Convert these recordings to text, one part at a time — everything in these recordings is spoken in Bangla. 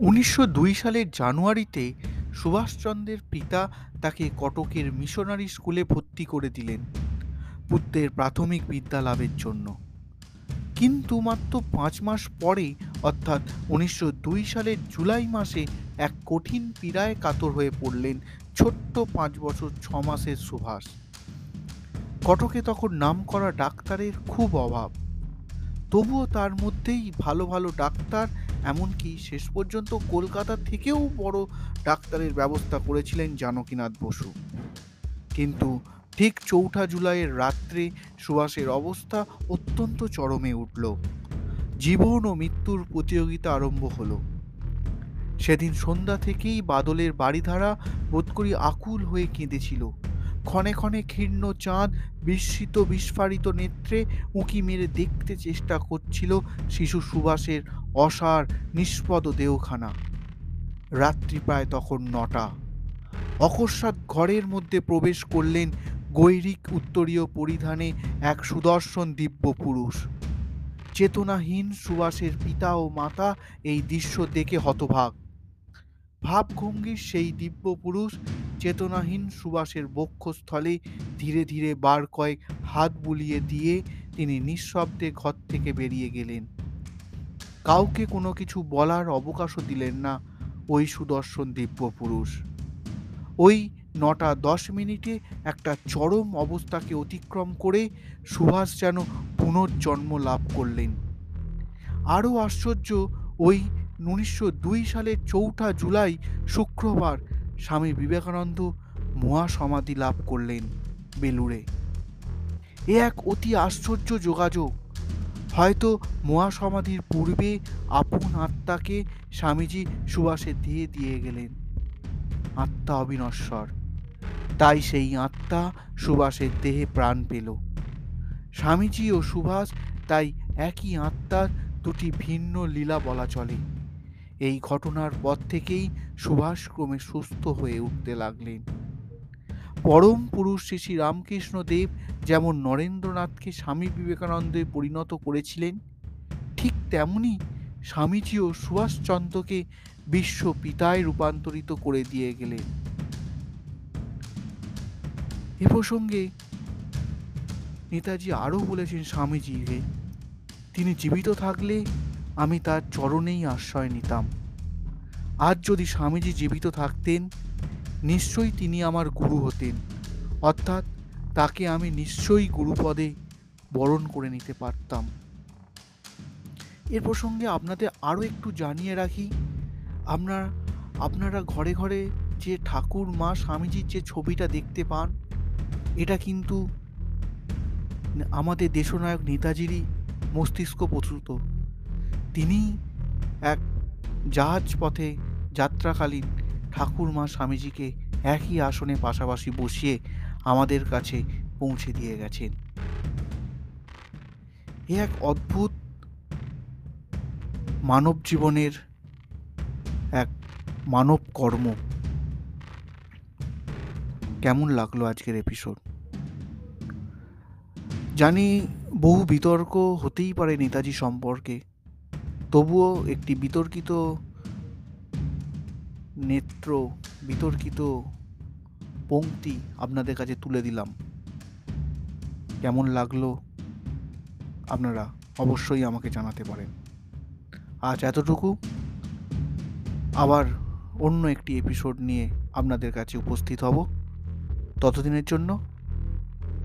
উনিশশো দুই সালের জানুয়ারিতে সুভাষচন্দ্রের পিতা তাকে কটকের মিশনারি স্কুলে ভর্তি করে দিলেন পুত্রের প্রাথমিক বিদ্যা লাভের জন্য। কিন্তু মাত্র পাঁচ মাস পরে, অর্থাৎ উনিশশো দুই সালের জুলাই মাসে এক কঠিন পীড়ায় কাতর হয়ে পড়লেন ছোট্ট পাঁচ বছর ছ মাসের সুভাষ। কটকে তখন নাম করা ডাক্তারের খুব অভাব। তবুও তার মধ্যেই ভালো ভালো ডাক্তার এমনকি শেষ পর্যন্ত কলকাতা থেকেও বড় ডাক্তারের ব্যবস্থা করেছিলেন জানকীনাথ বসু। কিন্তু ঠিক চৌঠা জুলাইয়ের রাত্রে সুভাষের অবস্থা অত্যন্ত চরমে উঠল। জীবন ও মৃত্যুর প্রতিযোগিতা আরম্ভ হলো। সেদিন সন্ধ্যা থেকেই বাদলের বাড়িধারা বোধ করি আকুল হয়ে কেঁদেছিল। ক্ষণে ক্ষণে ক্ষীর্ণ চাঁদ বিস্মিত বিস্ফারিত নেত্রে উঁকি মেরে দেখতে চেষ্টা করছিল শিশু সুভাষের অসার নিষ্পদ দেহখানা। রাত্রি প্রায় তখন নটা। অকস্মাৎ ঘরের মধ্যে প্রবেশ করলেন গৈরিক উত্তরীয় পরিধানে এক সুদর্শন দিব্য পুরুষ। চেতনাহীন সুভাষের পিতা ও মাতা এই দৃশ্য দেখে হতভাগ। ভাবভঙ্গির সেই দিব্য পুরুষ চেতনাহীন সুভাষের বক্ষস্থলে ধীরে ধীরে বার কয়েক হাত বুলিয়ে দিয়ে তিনি নিঃশব্দে ঘর থেকে বেরিয়ে গেলেন। কাউকে কোনো কিছু বলার অবকাশও দিলেন না ওই সুদর্শন দিব্য পুরুষ। ওই নটা দশ মিনিটে একটা চরম অবস্থাকে অতিক্রম করে সুভাষ যেন পুনর্জন্ম লাভ করলেন। আরও আশ্চর্য, ওই উনিশশো দুই সালের চৌঠা জুলাই শুক্রবার স্বামী বিবেকানন্দ মহাসমাধি লাভ করলেন বেলুড়ে। এ এক অতি আশ্চর্য যোগাযোগ। হয়তো মহাসমাধির পূর্বে আপন আত্মাকে স্বামীজি সুভাষের দিয়ে দিয়ে গেলেন। আত্মা অবিনশ্বর। তাই সেই আত্মা সুভাষের দেহে প্রাণ পেল। স্বামীজি ও সুভাষ তাই একই আত্মার দুটি ভিন্ন লীলা বলা চলে। এই ঘটনার পর থেকেই সুভাষ ক্রমে সুস্থ হয়ে উঠতে লাগলেন। পরম পুরুষ শ্রী শ্রী রামকৃষ্ণ দেব যেমন নরেন্দ্রনাথকে স্বামী বিবেকানন্দে পরিণত করেছিলেন, ঠিক তেমনি স্বামীজিও সুভাষচন্দ্রকে বিশ্ব পিতায় রূপান্তরিত করে দিয়ে গেলেন। এ প্রসঙ্গে নেতাজি আরও বলেছেন স্বামীজিকে, তিনি জীবিত থাকলে আমি তার চরণেই আশ্রয় নিতাম। আজ যদি স্বামীজি জীবিত থাকতেন, নিশ্চয়ই তিনি আমার গুরু হতেন। অর্থাৎ তাকে আমি নিশ্চয়ই গুরুপদে বরণ করে নিতে পারতাম। এর প্রসঙ্গে আপনাদের আরও একটু জানিয়ে রাখি আপনার আপনারা ঘরে ঘরে যে ঠাকুর মা স্বামীজির যে ছবিটা দেখতে পান, এটা কিন্তু আমাদের দেশনায়ক নেতাজিরই মস্তিষ্ক প্রসূত তিনি এক জাহাজ পথে যাত্রাকালীন ঠাকুরমা স্বামীজিকে একই আসনে পাশাপাশি বসিয়ে আমাদের কাছে পৌঁছে দিয়ে গেছেন। এ এক অদ্ভুত মানব জীবনের এক মানব কর্ম। কেমন লাগল আজকের এপিসোড জানি বহু বিতর্ক হতেই পারে নেতাজি সম্পর্কে। তবুও একটি বিতর্কিত নেত্র, বিতর্কিত পংক্তি আপনাদের কাছে তুলে দিলাম। কেমন লাগল আপনারা অবশ্যই আমাকে জানাতে পারেন। আজ এতটুকু। আবার অন্য একটি এপিসোড নিয়ে আপনাদের কাছে উপস্থিত হব। ততদিনের জন্য,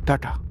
টাটা।